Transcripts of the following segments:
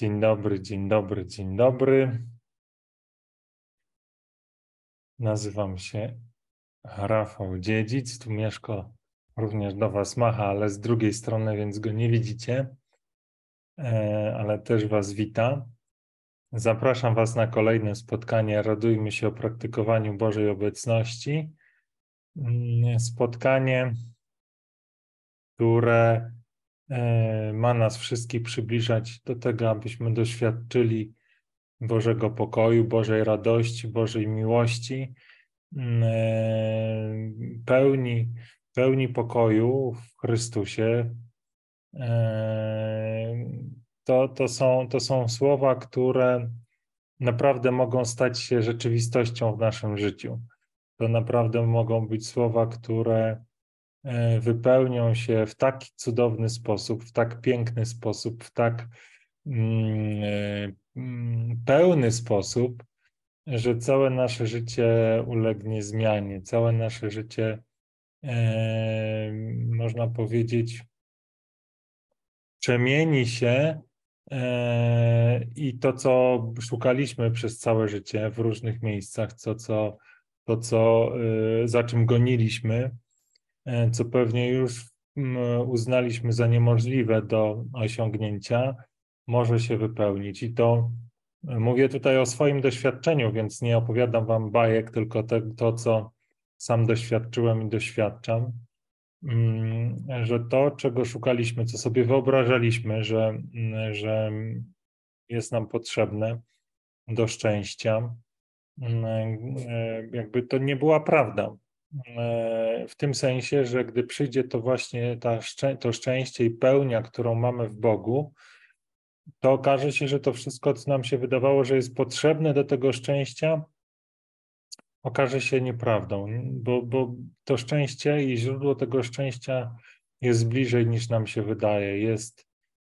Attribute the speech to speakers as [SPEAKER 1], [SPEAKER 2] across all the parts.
[SPEAKER 1] Dzień dobry, dzień dobry, dzień dobry. Nazywam się Rafał Dziedzic. Tu Mieszko również do Was macha, ale z drugiej strony, więc go nie widzicie, e, ale też Was wita. Zapraszam Was na kolejne spotkanie. Radujmy się o praktykowaniu Bożej obecności. Mm, spotkanie, które ma nas wszystkich przybliżać do tego, abyśmy doświadczyli Bożego pokoju, Bożej radości, Bożej miłości, mm, e, pełni, pełni pokoju w Chrystusie. E, to, to, są, to są słowa, które naprawdę mogą stać się rzeczywistością w naszym życiu. To naprawdę mogą być słowa, które E, wypełnią się w tak cudowny sposób, w tak piękny sposób, w tak mm, e, mm, pełny sposób, że całe nasze życie ulegnie zmianie, całe nasze życie, e, można powiedzieć, przemieni się i to, co szukaliśmy przez całe życie w różnych miejscach, to, co, to, co, za czym goniliśmy, E, co pewnie już mm, uznaliśmy za niemożliwe do osiągnięcia, może się wypełnić. I to e, mówię tutaj o swoim doświadczeniu, więc nie opowiadam Wam bajek, tylko te, to, co sam doświadczyłem i doświadczam, mm, że to, czego szukaliśmy, co sobie wyobrażaliśmy, że, mm, że jest nam potrzebne do szczęścia, e, jakby to nie była prawda. E, w tym sensie, że gdy przyjdzie to właśnie ta, to szczęście i pełnia, którą mamy w Bogu, to okaże się, że to wszystko, co nam się wydawało, że jest potrzebne do tego szczęścia, okaże się nieprawdą, bo, bo to szczęście i źródło tego szczęścia jest bliżej niż nam się wydaje. Jest,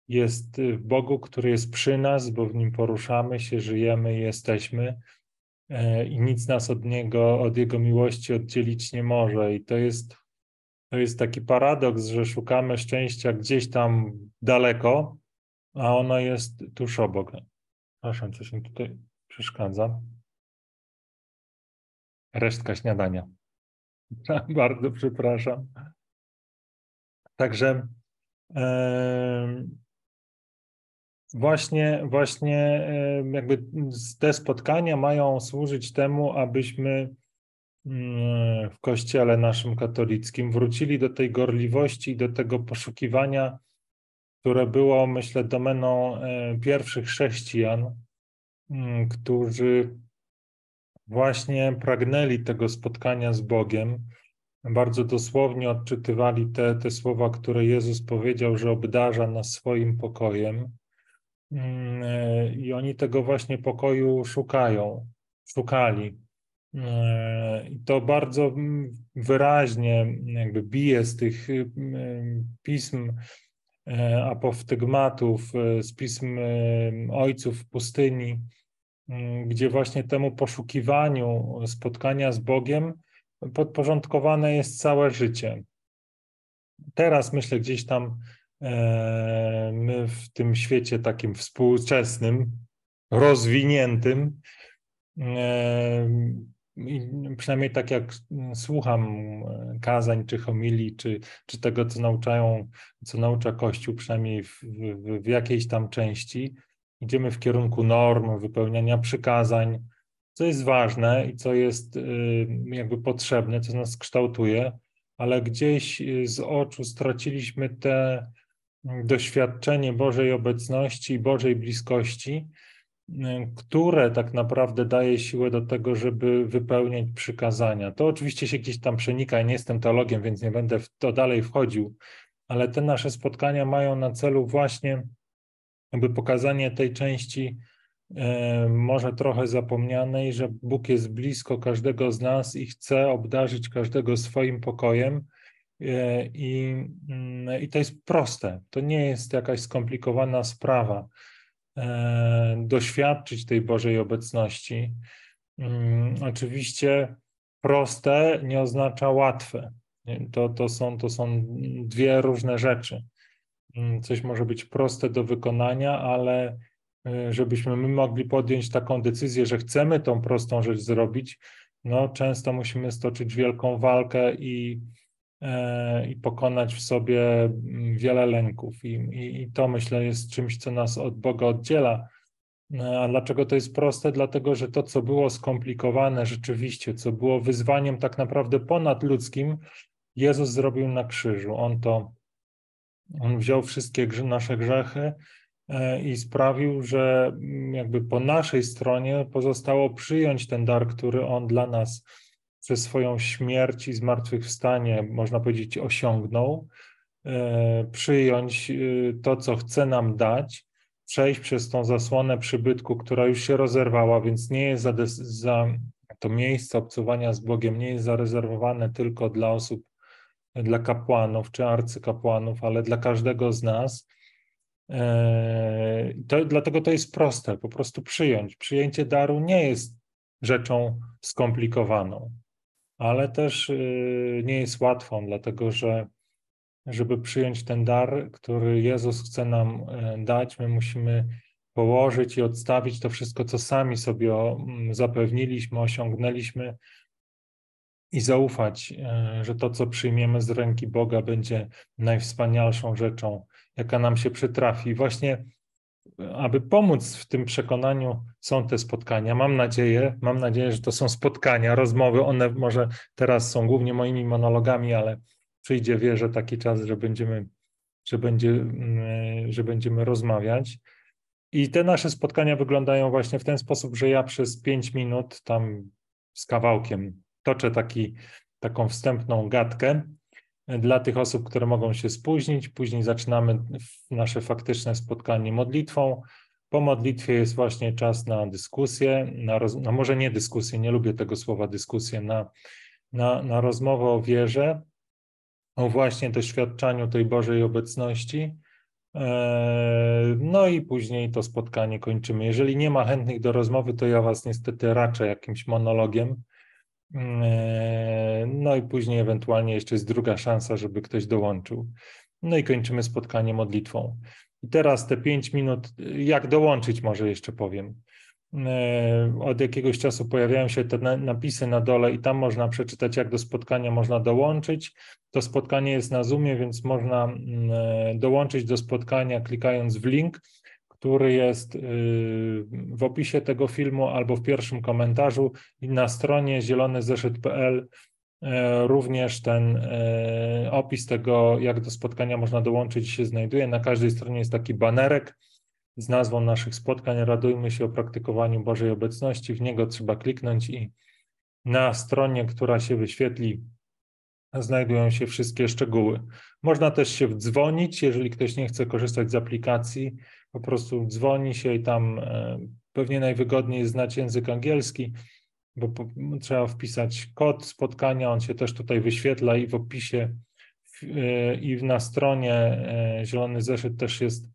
[SPEAKER 1] jest w Bogu, który jest przy nas, bo w nim poruszamy się, żyjemy i jesteśmy i nic nas od niego, od jego miłości oddzielić nie może. I to jest, to jest taki paradoks, że szukamy szczęścia gdzieś tam daleko, a ono jest tuż obok. Proszę, coś mi tutaj przeszkadza. Resztka śniadania. Bardzo przepraszam. Także Właśnie, właśnie jakby te spotkania mają służyć temu, abyśmy mm, w kościele naszym katolickim wrócili do tej gorliwości i do tego poszukiwania, które było, myślę, domeną e, pierwszych chrześcijan, mm, którzy właśnie pragnęli tego spotkania z Bogiem. Bardzo dosłownie odczytywali te, te słowa, które Jezus powiedział, że obdarza nas swoim pokojem I oni tego właśnie pokoju szukają, szukali. E, I to bardzo mm, wyraźnie jakby bije z tych mm, pism e, apoftegmatów, z pism ojców w pustyni, gdzie właśnie temu poszukiwaniu spotkania z Bogiem podporządkowane jest całe życie. Teraz myślę gdzieś tam E, my w tym świecie takim współczesnym, rozwiniętym, e, przynajmniej tak jak słucham kazań, czy homilii, czy, czy tego, co nauczają, co naucza Kościół, przynajmniej w, w, w jakiejś tam części, idziemy w kierunku norm, wypełniania przykazań, co jest ważne i co jest jakby potrzebne, co nas kształtuje, ale gdzieś z oczu straciliśmy te doświadczenie Bożej obecności i Bożej bliskości, które tak naprawdę daje siłę do tego, żeby wypełniać przykazania. To oczywiście się gdzieś tam przenika, ja nie jestem teologiem, więc nie będę w to dalej wchodził, ale te nasze spotkania mają na celu właśnie jakby pokazanie tej części e, może trochę zapomnianej, że Bóg jest blisko każdego z nas i chce obdarzyć każdego swoim pokojem, I, mm, I to jest proste. To nie jest jakaś skomplikowana sprawa. E, doświadczyć tej Bożej obecności. Mm, oczywiście proste nie oznacza łatwe. To, to, są, to są dwie różne rzeczy. Mm, coś może być proste do wykonania, ale żebyśmy my mogli podjąć taką decyzję, że chcemy tą prostą rzecz zrobić, no często musimy stoczyć wielką walkę i, e, i pokonać w sobie mm, wiele lęków. I, i, I to myślę jest czymś, co nas od Boga oddziela. E, a dlaczego to jest proste? Dlatego, że to, co było skomplikowane rzeczywiście, co było wyzwaniem tak naprawdę ponadludzkim, Jezus zrobił na krzyżu. On to, on wziął wszystkie nasze grzechy e, i sprawił, że mm, jakby po naszej stronie pozostało przyjąć ten dar, który on dla nas przez swoją śmierć i zmartwychwstanie, można powiedzieć, osiągnął, e, przyjąć y, to, co chce nam dać przejść przez tą zasłonę przybytku, która już się rozerwała, więc nie jest za, za to miejsce obcowania z Bogiem nie jest zarezerwowane tylko dla osób, dla kapłanów czy arcykapłanów, ale dla każdego z nas. E, to, dlatego to jest proste, po prostu przyjąć. Przyjęcie daru nie jest rzeczą skomplikowaną, ale też y, nie jest łatwą, dlatego że żeby przyjąć ten dar, który Jezus chce nam e, dać, my musimy położyć i odstawić to wszystko, co sami sobie mm, zapewniliśmy, osiągnęliśmy i zaufać, e, że to, co przyjmiemy z ręki Boga, będzie najwspanialszą rzeczą, jaka nam się przytrafi. Właśnie, aby pomóc w tym przekonaniu, są te spotkania. Mam nadzieję, mam nadzieję, że to są spotkania, rozmowy. One może teraz są głównie moimi monologami, ale przyjdzie, wierzę, taki czas, że będziemy, że, będzie, mm, że będziemy rozmawiać. I te nasze spotkania wyglądają właśnie w ten sposób, że ja przez pięć minut tam z kawałkiem toczę taki, taką wstępną gadkę dla tych osób, które mogą się spóźnić. Później zaczynamy nasze faktyczne spotkanie modlitwą. Po modlitwie jest właśnie czas na dyskusję, na roz... no może nie dyskusję, nie lubię tego słowa dyskusję, na, na, na rozmowę o wierze, o właśnie doświadczaniu tej Bożej obecności. E, no i później to spotkanie kończymy. Jeżeli nie ma chętnych do rozmowy, to ja Was niestety raczę jakimś monologiem. E, no i później ewentualnie jeszcze jest druga szansa, żeby ktoś dołączył. No i kończymy spotkanie modlitwą. I teraz te pięć minut, jak dołączyć, może jeszcze powiem. E, od jakiegoś czasu pojawiają się te napisy na dole i tam można przeczytać, jak do spotkania można dołączyć. To spotkanie jest na Zoomie, więc można dołączyć do spotkania klikając w link, który jest y, w opisie tego filmu albo w pierwszym komentarzu i na stronie zielonyzeszyt.pl e, również ten opis tego, jak do spotkania można dołączyć się znajduje. Na każdej stronie jest taki banerek, z nazwą naszych spotkań Radujmy się o praktykowaniu Bożej obecności. W niego trzeba kliknąć i na stronie, która się wyświetli, znajdują się wszystkie szczegóły. Można też się wdzwonić, jeżeli ktoś nie chce korzystać z aplikacji, po prostu dzwoni się i tam e, pewnie najwygodniej jest znać język angielski, bo trzeba wpisać kod spotkania, on się też tutaj wyświetla i w opisie e, i na stronie e, Zielony Zeszyt też jest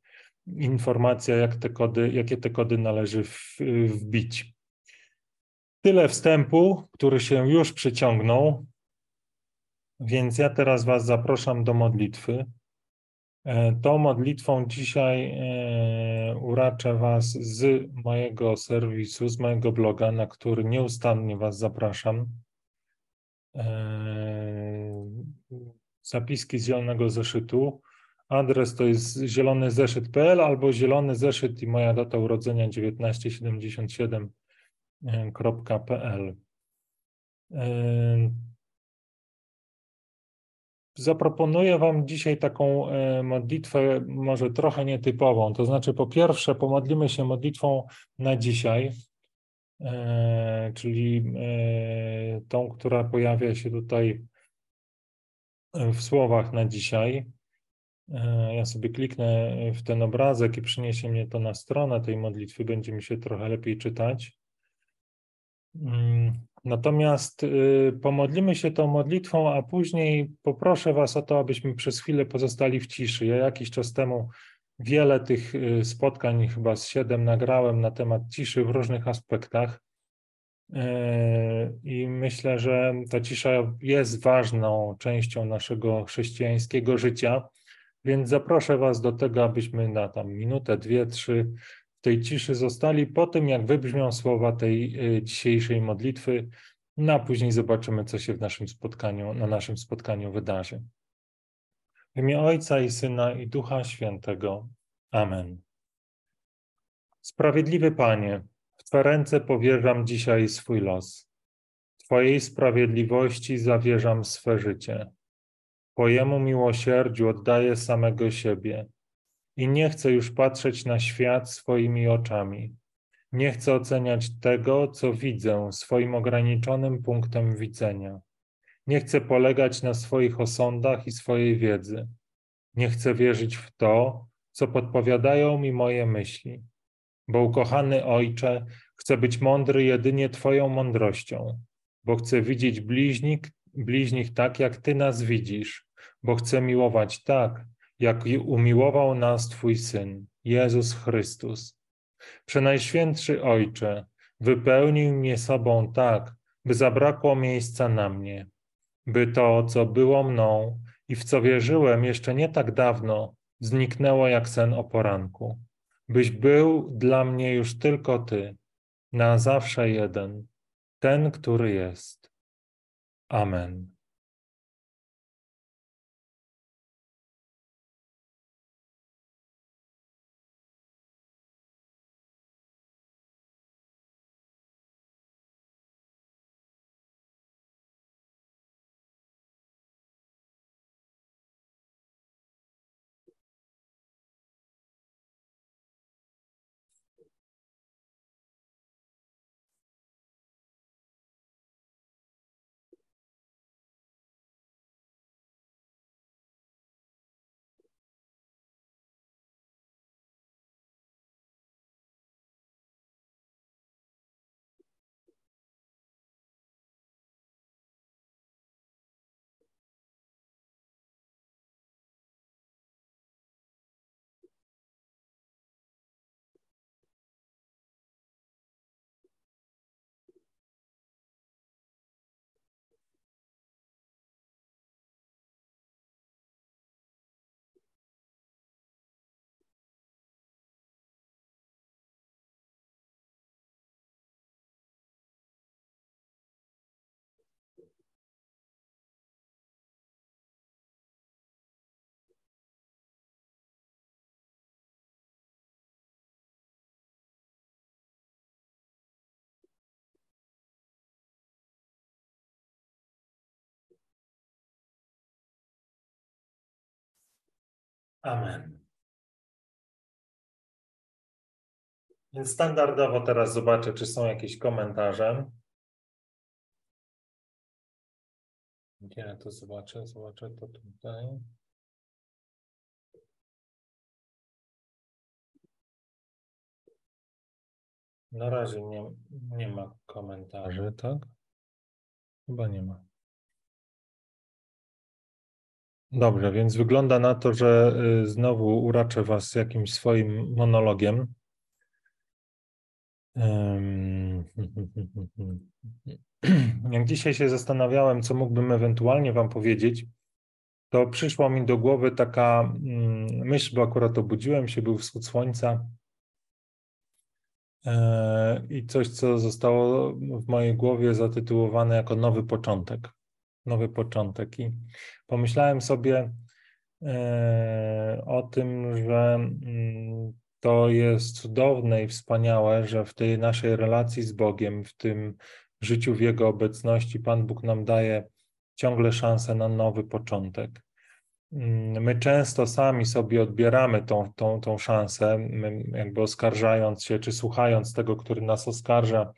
[SPEAKER 1] informacja, jak te kody, jakie te kody należy wbić. Tyle wstępu, który się już przyciągnął, więc ja teraz Was zapraszam do modlitwy. E, tą modlitwą dzisiaj e, uraczę Was z mojego serwisu, z mojego bloga, na który nieustannie Was zapraszam. E, zapiski z Zielonego Zeszytu. Adres to jest zielony zeszyt.pl albo zielony zeszyt i moja data urodzenia 1977.pl. Zaproponuję Wam dzisiaj taką e, modlitwę, może trochę nietypową. To znaczy, po pierwsze, pomodlimy się modlitwą na dzisiaj, e, czyli e, tą, która pojawia się tutaj w słowach na dzisiaj. Ja sobie kliknę w ten obrazek i przyniesie mnie to na stronę tej modlitwy, będzie mi się trochę lepiej czytać. Natomiast y, pomodlimy się tą modlitwą, a później poproszę Was o to, abyśmy przez chwilę pozostali w ciszy. Ja jakiś czas temu wiele tych y, spotkań, chyba z siedem, nagrałem na temat ciszy w różnych aspektach. E, I myślę, że ta cisza jest ważną częścią naszego chrześcijańskiego życia. Więc zaproszę Was do tego, abyśmy na tam minutę, dwie, trzy w tej ciszy zostali po tym, jak wybrzmią słowa tej y, dzisiejszej modlitwy, no a później zobaczymy, co się w naszym spotkaniu, na naszym spotkaniu wydarzy. W imię Ojca i Syna i Ducha Świętego. Amen. Sprawiedliwy Panie, w Twe ręce powierzam dzisiaj swój los. Twojej sprawiedliwości zawierzam swe życie. Twojemu miłosierdziu oddaję samego siebie i nie chcę już patrzeć na świat swoimi oczami. Nie chcę oceniać tego, co widzę swoim ograniczonym punktem widzenia. Nie chcę polegać na swoich osądach i swojej wiedzy. Nie chcę wierzyć w to, co podpowiadają mi moje myśli. Bo ukochany Ojcze, chcę być mądry jedynie Twoją mądrością, bo chcę widzieć bliźnik, bliźnich tak, jak Ty nas widzisz, bo chcę miłować tak, jak umiłował nas Twój Syn, Jezus Chrystus. Przenajświętszy Ojcze, wypełnił mnie sobą tak, by zabrakło miejsca na mnie, by to, co było mną i w co wierzyłem jeszcze nie tak dawno, zniknęło jak sen o poranku. Byś był dla mnie już tylko Ty, na zawsze jeden, ten, który jest. Amen. Amen. Więc standardowo teraz zobaczę, czy są jakieś komentarze. Gdzie ja to zobaczę? Zobaczę to tutaj. Na razie nie, nie ma komentarzy, tak? Chyba nie ma. Dobrze, więc wygląda na to, że y, znowu uraczę Was jakimś swoim monologiem. Jak dzisiaj się zastanawiałem, co mógłbym ewentualnie Wam powiedzieć, to przyszła mi do głowy taka mm, myśl, bo akurat obudziłem się, był wschód słońca e, i coś, co zostało w mojej głowie zatytułowane jako nowy początek nowy początek. I pomyślałem sobie e, o tym, że mm, to jest cudowne i wspaniałe, że w tej naszej relacji z Bogiem, w tym życiu w Jego obecności, Pan Bóg nam daje ciągle szansę na nowy początek. Mm, my często sami sobie odbieramy tą, tą, tą szansę, jakby oskarżając się, czy słuchając tego, który nas oskarża,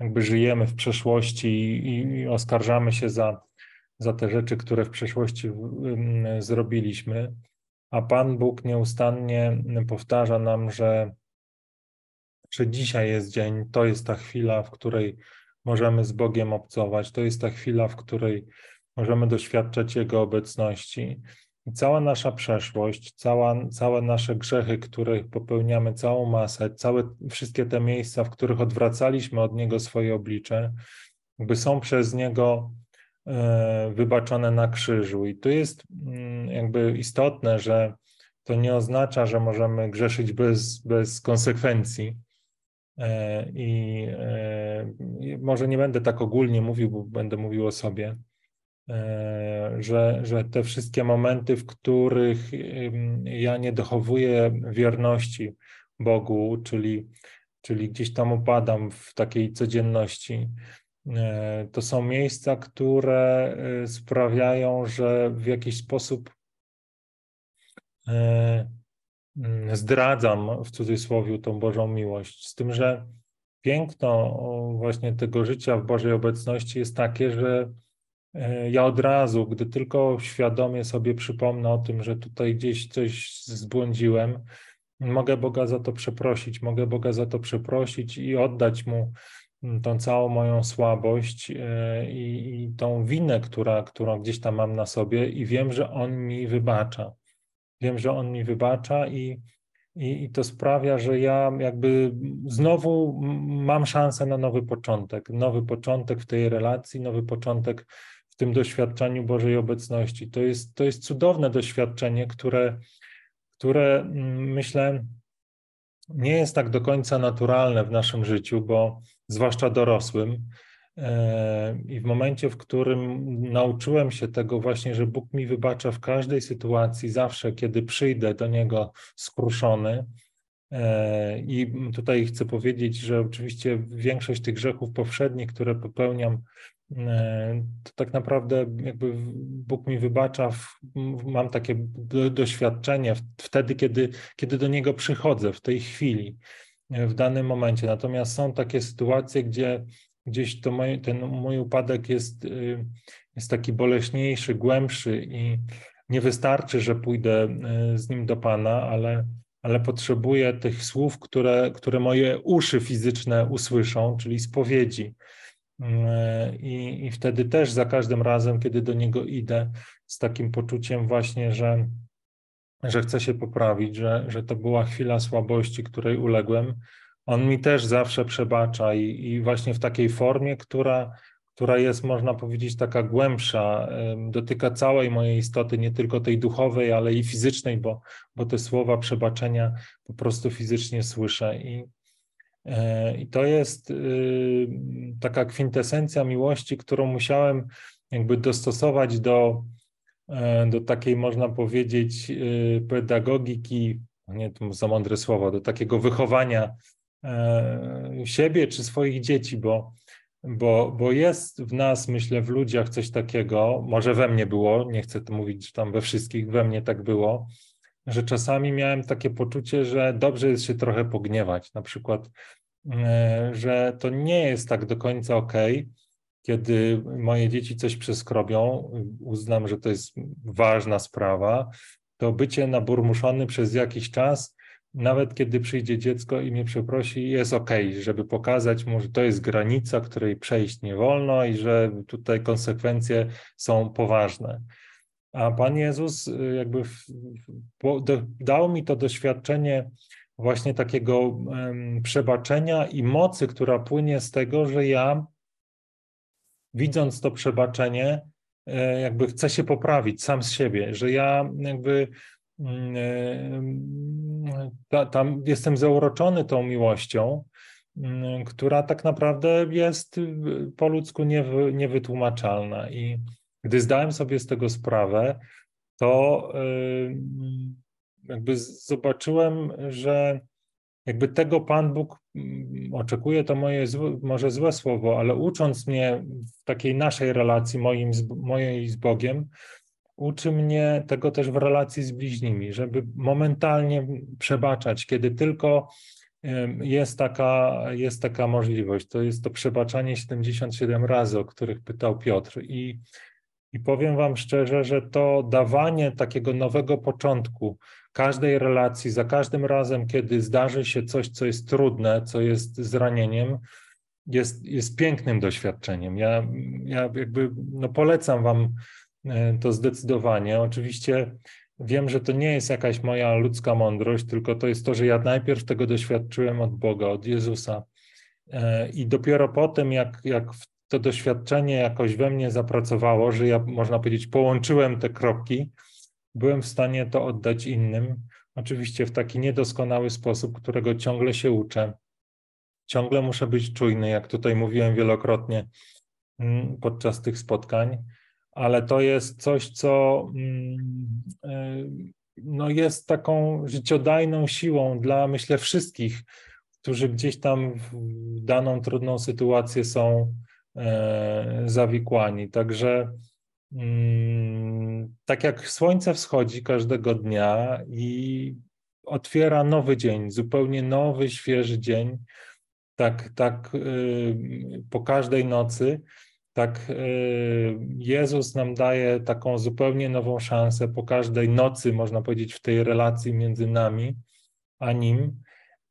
[SPEAKER 1] jakby żyjemy w przeszłości i, i oskarżamy się za za te rzeczy, które w przeszłości zrobiliśmy, a Pan Bóg nieustannie powtarza nam, że, że dzisiaj jest dzień, to jest ta chwila, w której możemy z Bogiem obcować, to jest ta chwila, w której możemy doświadczać Jego obecności. I cała nasza przeszłość, cała, całe nasze grzechy, których popełniamy, całą masę, całe, wszystkie te miejsca, w których odwracaliśmy od Niego swoje oblicze, jakby są przez Niego wybaczone na krzyżu. I tu jest mm, jakby istotne, że to nie oznacza, że możemy grzeszyć bez, bez konsekwencji. E, I może nie będę tak ogólnie mówił, bo będę mówił o sobie, że, że te wszystkie momenty, w których ja nie dochowuję wierności Bogu, czyli, czyli gdzieś tam upadam w takiej codzienności, E, to są miejsca, które e, sprawiają, że w jakiś sposób e, mm, zdradzam w cudzysłowie tą Bożą miłość. Z tym, że piękno właśnie tego życia w Bożej obecności jest takie, że ja od razu, gdy tylko świadomie sobie przypomnę o tym, że tutaj gdzieś coś zbłądziłem, mogę Boga za to przeprosić, mogę Boga za to przeprosić i oddać Mu tą całą moją słabość e, i, i tą winę, która, którą gdzieś tam mam na sobie, i wiem, że On mi wybacza. Wiem, że On mi wybacza i, i, i to sprawia, że ja jakby znowu mam szansę na nowy początek. Nowy początek w tej relacji, nowy początek w tym doświadczeniu Bożej obecności. To jest, to jest cudowne doświadczenie, które, które mm, myślę nie jest tak do końca naturalne w naszym życiu, bo zwłaszcza dorosłym. E, I w momencie, w którym nauczyłem się tego właśnie, że Bóg mi wybacza w każdej sytuacji, zawsze, kiedy przyjdę do Niego skruszony. E, I tutaj chcę powiedzieć, że oczywiście większość tych grzechów powszednich, które popełniam, e, to tak naprawdę jakby Bóg mi wybacza, mam takie doświadczenie wtedy, kiedy, kiedy do Niego przychodzę, w tej chwili w danym momencie. Natomiast są takie sytuacje, gdzie gdzieś to ten mój upadek jest, y, jest taki boleśniejszy, głębszy i nie wystarczy, że pójdę y, z nim do Pana, ale, ale potrzebuję tych słów, które, które moje uszy fizyczne usłyszą, czyli spowiedzi. Y, I, I wtedy też za każdym razem, kiedy do niego idę, z takim poczuciem właśnie, że że chcę się poprawić, że, że to była chwila słabości, której uległem. On mi też zawsze przebacza i, i właśnie w takiej formie, która, która jest, można powiedzieć, taka głębsza, dotyka całej mojej istoty, nie tylko tej duchowej, ale i fizycznej, bo, bo te słowa przebaczenia po prostu fizycznie słyszę. I, e, i to jest y, taka kwintesencja miłości, którą musiałem jakby dostosować do, do takiej, można powiedzieć, e, pedagogiki, nie to za mądre słowo, do takiego wychowania e, siebie czy swoich dzieci, bo, bo, bo jest w nas, myślę, w ludziach coś takiego, może we mnie było, nie chcę to mówić, że tam we wszystkich, we mnie tak było, że czasami miałem takie poczucie, że dobrze jest się trochę pogniewać, na przykład, że to nie jest tak do końca okej, okay, kiedy moje dzieci coś przeskrobią, uznam, że to jest ważna sprawa, to bycie naburmuszony przez jakiś czas, nawet kiedy przyjdzie dziecko i mnie przeprosi, jest ok, żeby pokazać mu, że to jest granica, której przejść nie wolno i że tutaj konsekwencje są poważne. A Pan Jezus jakby dał mi to doświadczenie właśnie takiego przebaczenia i mocy, która płynie z tego, że ja widząc to przebaczenie, e, jakby chcę się poprawić sam z siebie, że ja jakby mm, e, tam jestem zauroczony tą miłością, mm, która tak naprawdę jest po ludzku niewytłumaczalna. I gdy zdałem sobie z tego sprawę, to e, jakby zobaczyłem, że jakby tego Pan Bóg mm, oczekuje, to moje złe, może złe słowo, ale ucząc mnie w takiej naszej relacji, moim, mojej z Bogiem, uczy mnie tego też w relacji z bliźnimi, żeby momentalnie przebaczać, kiedy tylko jest taka, jest taka możliwość. To jest to przebaczanie 77 razy, o których pytał Piotr. I, I powiem Wam szczerze, że to dawanie takiego nowego początku, każdej relacji, za każdym razem, kiedy zdarzy się coś, co jest trudne, co jest zranieniem, jest, jest pięknym doświadczeniem. Ja, ja jakby no polecam Wam e, to zdecydowanie. Oczywiście wiem, że to nie jest jakaś moja ludzka mądrość, tylko to jest to, że ja najpierw tego doświadczyłem od Boga, od Jezusa. E, I dopiero potem, jak, jak to doświadczenie jakoś we mnie zapracowało, że ja, można powiedzieć, połączyłem te kropki, byłem w stanie to oddać innym. oczywiście w taki niedoskonały sposób, którego ciągle się uczę. Ciągle muszę być czujny, jak tutaj mówiłem wielokrotnie mm, podczas tych spotkań, ale to jest coś, co mm, e, no jest taką życiodajną siłą dla, myślę, wszystkich, którzy gdzieś tam w daną trudną sytuację są e, zawikłani. Także tak jak słońce wschodzi każdego dnia i otwiera nowy dzień, zupełnie nowy, świeży dzień, tak, tak y, po każdej nocy, tak y, Jezus nam daje taką zupełnie nową szansę. Po każdej nocy, można powiedzieć, w tej relacji między nami a Nim.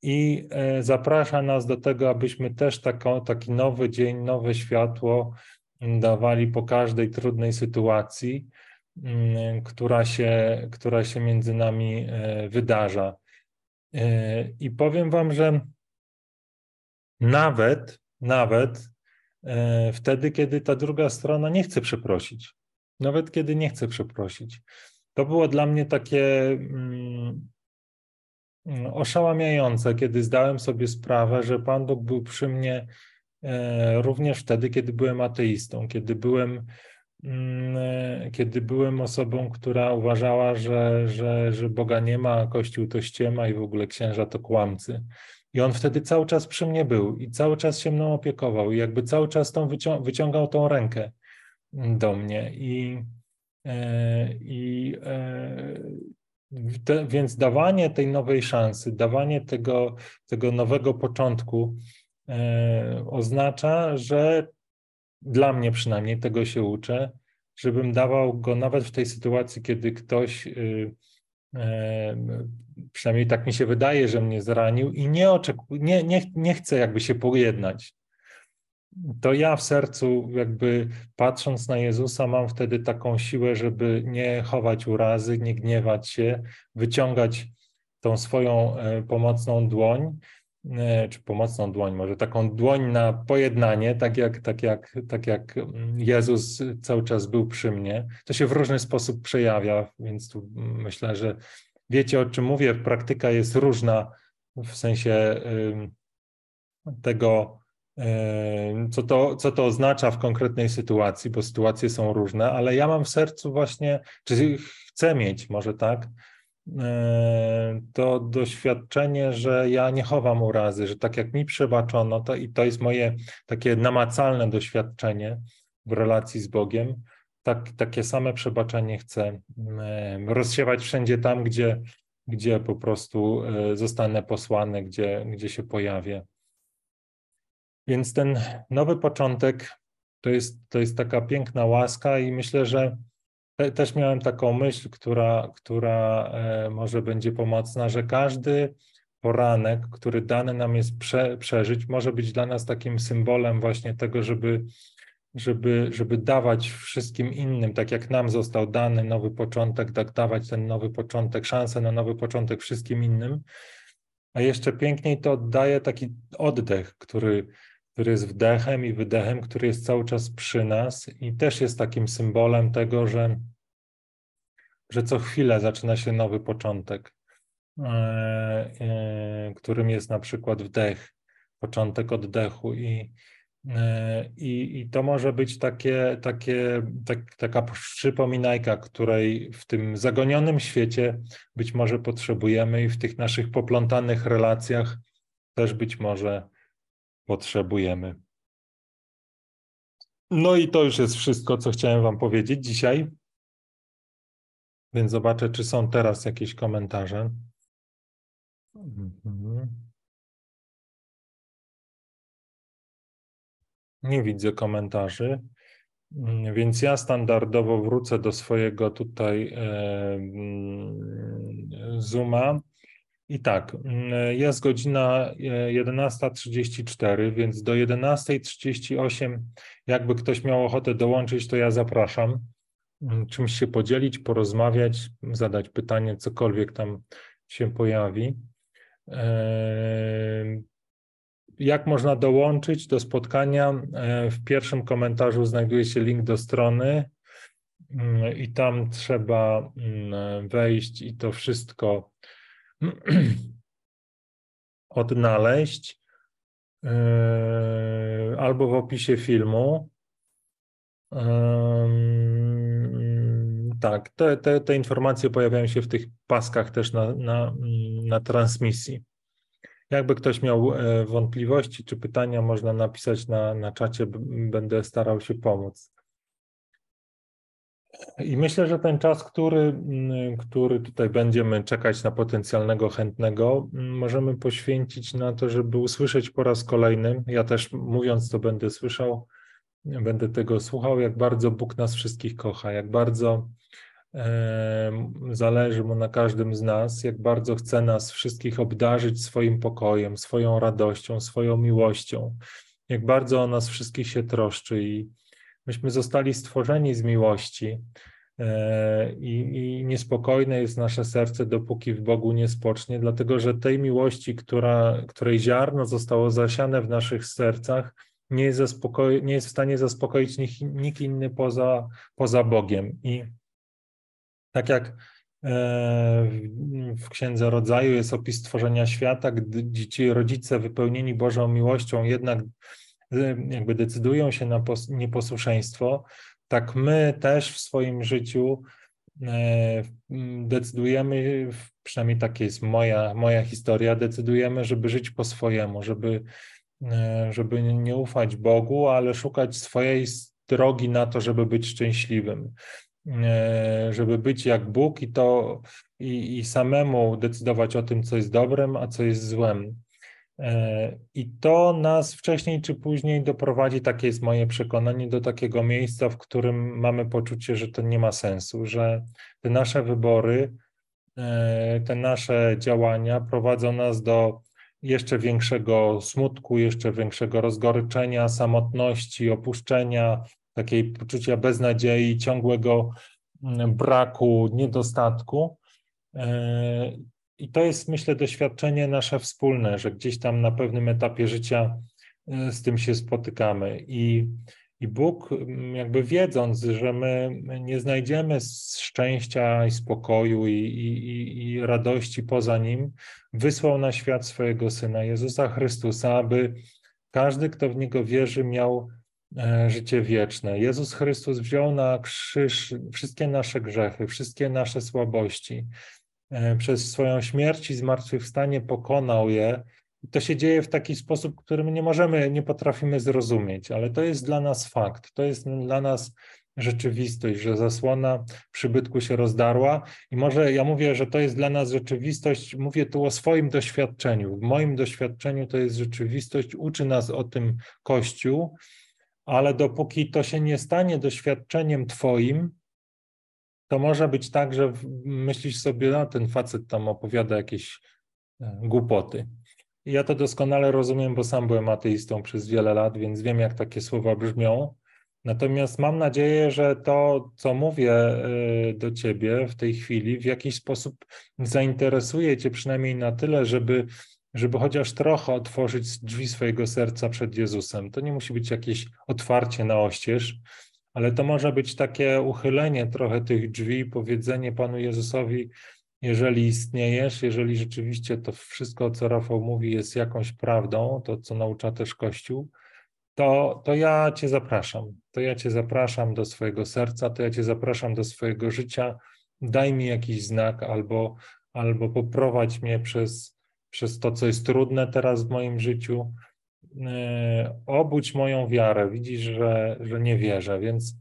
[SPEAKER 1] I e, zaprasza nas do tego, abyśmy też taką, taki nowy dzień, nowe światło dawali po każdej trudnej sytuacji, mm, która się, która się między nami e, wydarza. E, I powiem Wam, że nawet, nawet wtedy, kiedy ta druga strona nie chce przeprosić, nawet kiedy nie chce przeprosić. To było dla mnie takie mm, oszałamiające, kiedy zdałem sobie sprawę, że Pan Bóg był przy mnie e, również wtedy, kiedy byłem ateistą, kiedy byłem, mm, e, kiedy byłem osobą, która uważała, że, że, że Boga nie ma, Kościół to ściema i w ogóle księża to kłamcy. I on wtedy cały czas przy mnie był i cały czas się mną opiekował i jakby cały czas tą wyciągał tą rękę do mnie. I, e, i te, więc dawanie tej nowej szansy, dawanie tego, tego nowego początku e, oznacza, że dla mnie przynajmniej tego się uczę, żebym dawał go nawet w tej sytuacji, kiedy ktoś, y, e, przynajmniej tak mi się wydaje, że mnie zranił i nie, oczeku, nie, nie, nie chcę jakby się pojednać. To ja w sercu, jakby patrząc na Jezusa, mam wtedy taką siłę, żeby nie chować urazy, nie gniewać się, wyciągać tą swoją e, pomocną dłoń, e, czy pomocną dłoń, może taką dłoń na pojednanie, tak jak, tak jak, tak jak Jezus cały czas był przy mnie. To się w różny sposób przejawia, więc tu myślę, że wiecie o czym mówię. Praktyka jest różna w sensie tego, co to, co to oznacza w konkretnej sytuacji, bo sytuacje są różne, ale ja mam w sercu właśnie, czy chcę mieć może tak, to doświadczenie, że ja nie chowam urazy, że tak jak mi przebaczono, to i to jest moje takie namacalne doświadczenie w relacji z Bogiem, tak, takie same przebaczenie chcę rozsiewać wszędzie tam, gdzie, gdzie po prostu e, zostanę posłany, gdzie, gdzie się pojawię. Więc ten nowy początek to jest, to jest taka piękna łaska i myślę, że te, też miałem taką myśl, która, która e, może będzie pomocna, że każdy poranek, który dany nam jest prze, przeżyć, może być dla nas takim symbolem właśnie tego, żeby, żeby, żeby dawać wszystkim innym, tak jak nam został dany nowy początek, tak dawać ten nowy początek, szansę na nowy początek wszystkim innym. A jeszcze piękniej to oddaje taki oddech, który, który jest wdechem i wydechem, który jest cały czas przy nas i też jest takim symbolem tego, że, że co chwilę zaczyna się nowy początek, e, e, którym jest na przykład wdech, początek oddechu i, e, i, i to może być takie, takie, tak, taka przypominajka, której w tym zagonionym świecie być może potrzebujemy i w tych naszych poplątanych relacjach też być może potrzebujemy. No i to już jest wszystko, co chciałem Wam powiedzieć dzisiaj. Więc zobaczę, czy są teraz jakieś komentarze. Mhm. Nie widzę komentarzy, więc ja standardowo wrócę do swojego tutaj Zooma i tak, mm, jest godzina 11.34, e, więc do 11.38, jakby ktoś miał ochotę dołączyć, to ja zapraszam. Mm, czymś się podzielić, porozmawiać, zadać pytanie, cokolwiek tam się pojawi. Jak można dołączyć do spotkania? E, w pierwszym komentarzu znajduje się link do strony mm, i tam trzeba wejść i to wszystko odnaleźć yy, albo w opisie filmu. Tak, te, te, te informacje pojawiają się w tych paskach też na, na, na transmisji. Jakby ktoś miał e, wątpliwości czy pytania, można napisać na, na czacie, będę starał się pomóc. I myślę, że ten czas, który, mm, który tutaj będziemy czekać na potencjalnego chętnego, mm, możemy poświęcić na to, żeby usłyszeć po raz kolejny. Ja też mówiąc to będę słyszał, będę tego słuchał, jak bardzo Bóg nas wszystkich kocha, jak bardzo zależy mu na każdym z nas, jak bardzo chce nas wszystkich obdarzyć swoim pokojem, swoją radością, swoją miłością, jak bardzo o nas wszystkich się troszczy i Myśmy zostali stworzeni z miłości e, i, i niespokojne jest nasze serce, dopóki w Bogu nie spocznie, dlatego że tej miłości, która, której ziarno zostało zasiane w naszych sercach, nie jest, zaspokoi, nie jest w stanie zaspokoić nikt, nikt inny poza, poza Bogiem. I tak jak e, w Księdze Rodzaju jest opis stworzenia świata, gdy ci rodzice wypełnieni Bożą miłością jednak jakby decydują się na nieposłuszeństwo, tak my też w swoim życiu e, decydujemy, przynajmniej taka jest moja, moja historia, decydujemy, żeby żyć po swojemu, żeby, e, żeby nie ufać Bogu, ale szukać swojej drogi na to, żeby być szczęśliwym, e, żeby być jak Bóg i to i, i samemu decydować o tym, co jest dobrem, a co jest złem. E, I to nas wcześniej czy później doprowadzi, takie jest moje przekonanie, do takiego miejsca, w którym mamy poczucie, że to nie ma sensu, że te nasze wybory, e, te nasze działania prowadzą nas do jeszcze większego smutku, jeszcze większego rozgoryczenia, samotności, opuszczenia, takiej poczucia beznadziei, ciągłego mm, braku, niedostatku. I to jest, myślę, doświadczenie nasze wspólne, że gdzieś tam na pewnym etapie życia e, z tym się spotykamy. I, i Bóg, jakby wiedząc, że my nie znajdziemy szczęścia i spokoju i, i, i radości poza Nim, wysłał na świat swojego Syna, Jezusa Chrystusa, aby każdy, kto w Niego wierzy, miał e, życie wieczne. Jezus Chrystus wziął na krzyż wszystkie nasze grzechy, wszystkie nasze słabości przez swoją śmierć i zmartwychwstanie pokonał je. To się dzieje w taki sposób, który my nie możemy, nie potrafimy zrozumieć, ale to jest dla nas fakt, to jest dla nas rzeczywistość, że zasłona przybytku się rozdarła. I może ja mówię, że to jest dla nas rzeczywistość, mówię tu o swoim doświadczeniu. W moim doświadczeniu to jest rzeczywistość, uczy nas o tym Kościół, ale dopóki to się nie stanie doświadczeniem Twoim, to może być tak, że myślisz sobie, no ten facet tam opowiada jakieś e, głupoty. Ja to doskonale rozumiem, bo sam byłem ateistą przez wiele lat, więc wiem, jak takie słowa brzmią. Natomiast mam nadzieję, że to, co mówię e, do ciebie w tej chwili, w jakiś sposób zainteresuje cię przynajmniej na tyle, żeby, żeby chociaż trochę otworzyć drzwi swojego serca przed Jezusem. To nie musi być jakieś otwarcie na oścież, ale to może być takie uchylenie trochę tych drzwi, powiedzenie Panu Jezusowi, jeżeli istniejesz, jeżeli rzeczywiście to wszystko, co Rafał mówi, jest jakąś prawdą, to co naucza też Kościół, to, to ja Cię zapraszam. To ja Cię zapraszam do swojego serca, to ja Cię zapraszam do swojego życia. Daj mi jakiś znak albo, albo poprowadź mnie przez, przez to, co jest trudne teraz w moim życiu, obudź moją wiarę, widzisz, że, że nie wierzę, więc,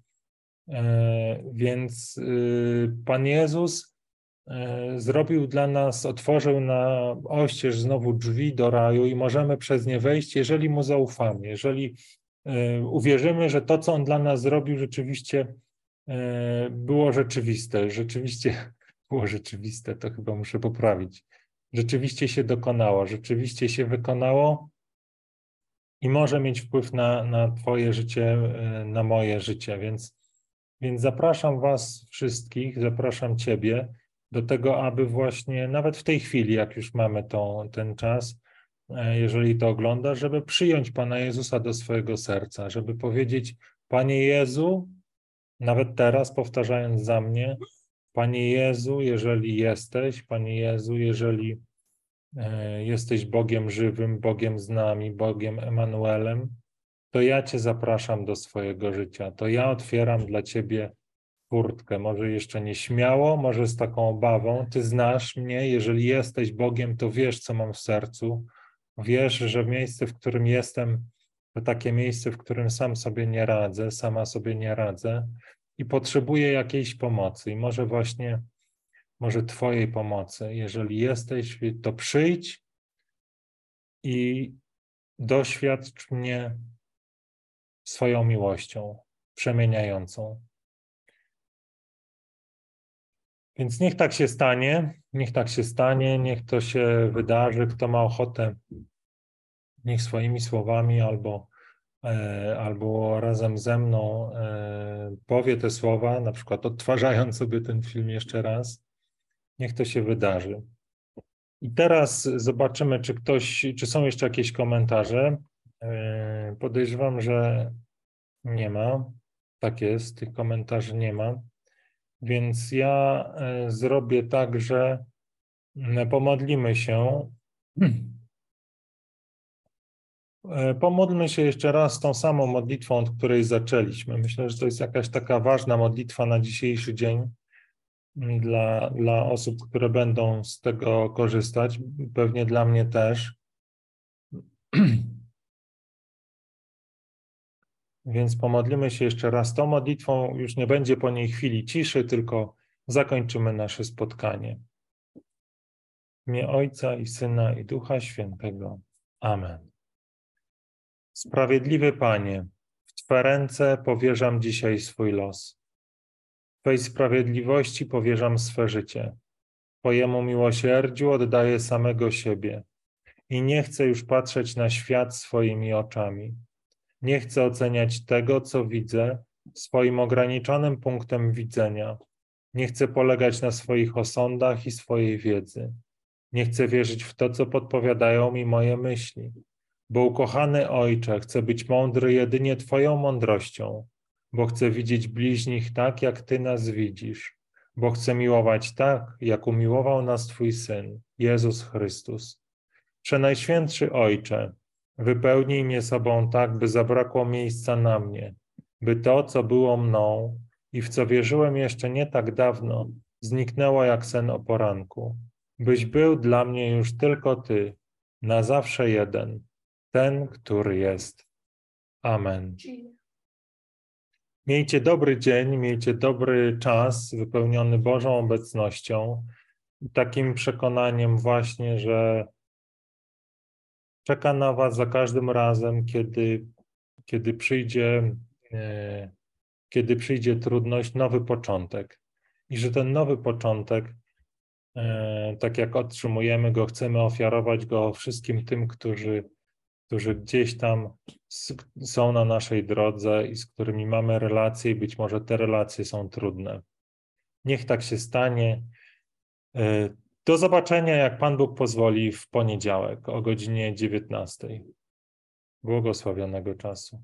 [SPEAKER 1] e, więc y, Pan Jezus e, zrobił dla nas, otworzył na oścież znowu drzwi do raju i możemy przez nie wejść, jeżeli Mu zaufamy, jeżeli uwierzymy, że to, co On dla nas zrobił, rzeczywiście było rzeczywiste, rzeczywiście było rzeczywiste, to chyba muszę poprawić. Rzeczywiście się dokonało, rzeczywiście się wykonało i może mieć wpływ na, na Twoje życie, e, na moje życie. Więc, więc zapraszam Was wszystkich, zapraszam Ciebie do tego, aby właśnie nawet w tej chwili, jak już mamy tą, ten czas, e, jeżeli to oglądasz, żeby przyjąć Pana Jezusa do swojego serca, żeby powiedzieć: Panie Jezu, nawet teraz powtarzając za mnie, Panie Jezu, jeżeli jesteś, Panie Jezu, jeżeli jesteś Bogiem żywym, Bogiem z nami, Bogiem Emanuelem, to ja Cię zapraszam do swojego życia. To ja otwieram dla Ciebie furtkę. Może jeszcze nie śmiało, może z taką obawą. Ty znasz mnie, jeżeli jesteś Bogiem, to wiesz, co mam w sercu. Wiesz, że miejsce, w którym jestem, to takie miejsce, w którym sam sobie nie radzę, sama sobie nie radzę i potrzebuję jakiejś pomocy. I może właśnie, może Twojej pomocy. Jeżeli jesteś, to przyjdź i doświadcz mnie swoją miłością przemieniającą. Więc niech tak się stanie, niech tak się stanie, niech to się wydarzy. Kto ma ochotę, niech swoimi słowami albo, e, albo razem ze mną e, powie te słowa, na przykład odtwarzając sobie ten film jeszcze raz. Niech to się wydarzy. I teraz zobaczymy, czy ktoś, czy są jeszcze jakieś komentarze. E, podejrzewam, że nie ma. Tak jest, tych komentarzy nie ma. Więc ja e, zrobię tak, że pomodlimy się. E, pomódlmy się jeszcze raz tą samą modlitwą, od której zaczęliśmy. Myślę, że to jest jakaś taka ważna modlitwa na dzisiejszy dzień dla, dla osób, które będą z tego korzystać. Pewnie dla mnie też. Więc pomodlimy się jeszcze raz tą modlitwą. Już nie będzie po niej chwili ciszy, tylko zakończymy nasze spotkanie. W imię Ojca i Syna i Ducha Świętego. Amen. Sprawiedliwy Panie, w Twe ręce powierzam dzisiaj swój los. Twej sprawiedliwości powierzam swe życie. Twojemu miłosierdziu oddaję samego siebie i nie chcę już patrzeć na świat swoimi oczami nie chcę oceniać tego, co widzę, swoim ograniczonym punktem widzenia. Nie chcę polegać na swoich osądach i swojej wiedzy. Nie chcę wierzyć w to, co podpowiadają mi moje myśli. Bo ukochany Ojcze, chcę być mądry jedynie Twoją mądrością, bo chcę widzieć bliźnich tak, jak Ty nas widzisz, bo chcę miłować tak, jak umiłował nas Twój Syn, Jezus Chrystus. Przenajświętszy Ojcze, Wypełnij mnie sobą tak, by zabrakło miejsca na mnie, by to, co było mną i w co wierzyłem jeszcze nie tak dawno, zniknęło jak sen o poranku. Byś był dla mnie już tylko Ty, na zawsze jeden, ten, który jest. Amen. Miejcie dobry dzień, miejcie dobry czas wypełniony Bożą obecnością, takim przekonaniem właśnie, że czeka na Was za każdym razem, kiedy, kiedy, przyjdzie, e, kiedy przyjdzie trudność, nowy początek. I że ten nowy początek, e, tak jak otrzymujemy go, chcemy ofiarować go wszystkim tym, którzy, którzy gdzieś tam są na naszej drodze i z którymi mamy relacje, i być może te relacje są trudne. Niech tak się stanie. E, do zobaczenia, jak Pan Bóg pozwoli, w poniedziałek o godzinie 19. Błogosławionego czasu.